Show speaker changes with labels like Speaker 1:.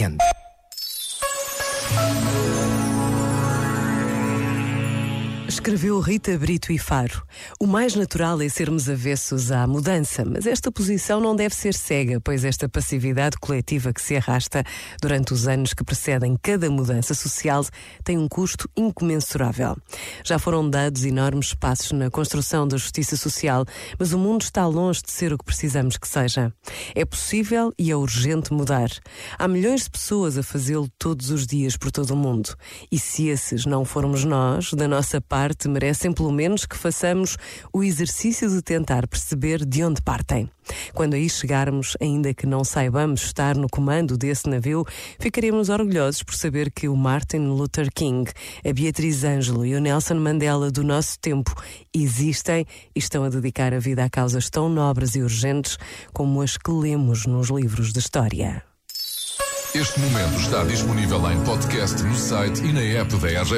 Speaker 1: Weekend.
Speaker 2: Escreveu Rita Brito e Faro. O mais natural é sermos avessos à mudança, mas esta posição não deve ser cega, pois esta passividade coletiva que se arrasta durante os anos que precedem cada mudança social tem um custo incomensurável. Já foram dados enormes passos na construção da justiça social, mas o mundo está longe de ser o que precisamos que seja. É possível e é urgente mudar. Há milhões de pessoas a fazê-lo todos os dias por todo o mundo. E se esses não formos nós, da nossa parte, parte merecem pelo menos que façamos o exercício de tentar perceber de onde partem. Quando aí chegarmos, ainda que não saibamos estar no comando desse navio, ficaremos orgulhosos por saber que o Martin Luther King, a Beatriz Ângelo e o Nelson Mandela do nosso tempo existem e estão a dedicar a vida a causas tão nobres e urgentes como as que lemos nos livros de história.
Speaker 3: Este momento está disponível em podcast no site e na app da RGF.